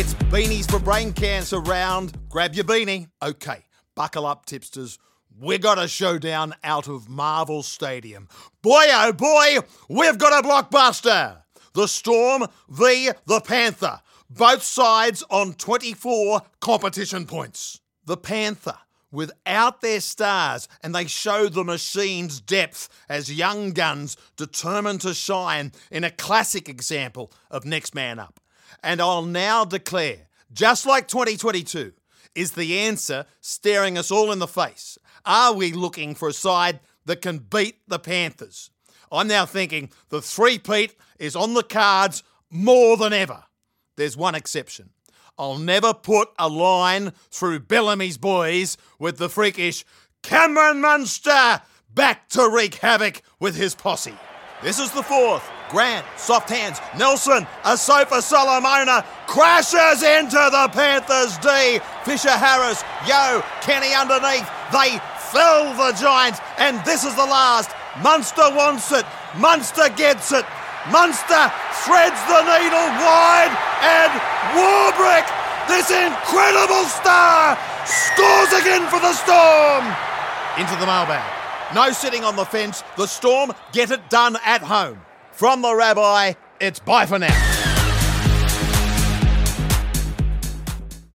It's Beanies for Brain Cancer round. Grab your beanie. Okay, buckle up, tipsters. We got a showdown out of Marvel Stadium. Boy, oh boy, we've got a blockbuster. The Storm v. the Panther. Both sides on 24 competition points. The Panther without their stars, and they show the machine's depth as young guns determined to shine in a classic example of Next Man Up. And I'll now declare, just like 2022, is the answer staring us all in the face. Are we looking for a side that can beat the Panthers? I'm now thinking the three-peat is on the cards more than ever. There's one exception. I'll never put a line through Bellamy's boys with the freakish Cameron Munster back to wreak havoc with his posse. This is the fourth. Grant, soft hands, Nelson, a Asofa Solomona crashes into the Panthers D. Fisher Harris, Yo, Kenny underneath. They fell the Giants, and this is the last. Munster wants it. Munster gets it. Munster threads the needle wide, and Warbrick, this incredible star, scores again for the Storm. Into the mailbag. No sitting on the fence. The Storm get it done at home. From the Rabbi, it's bye for now.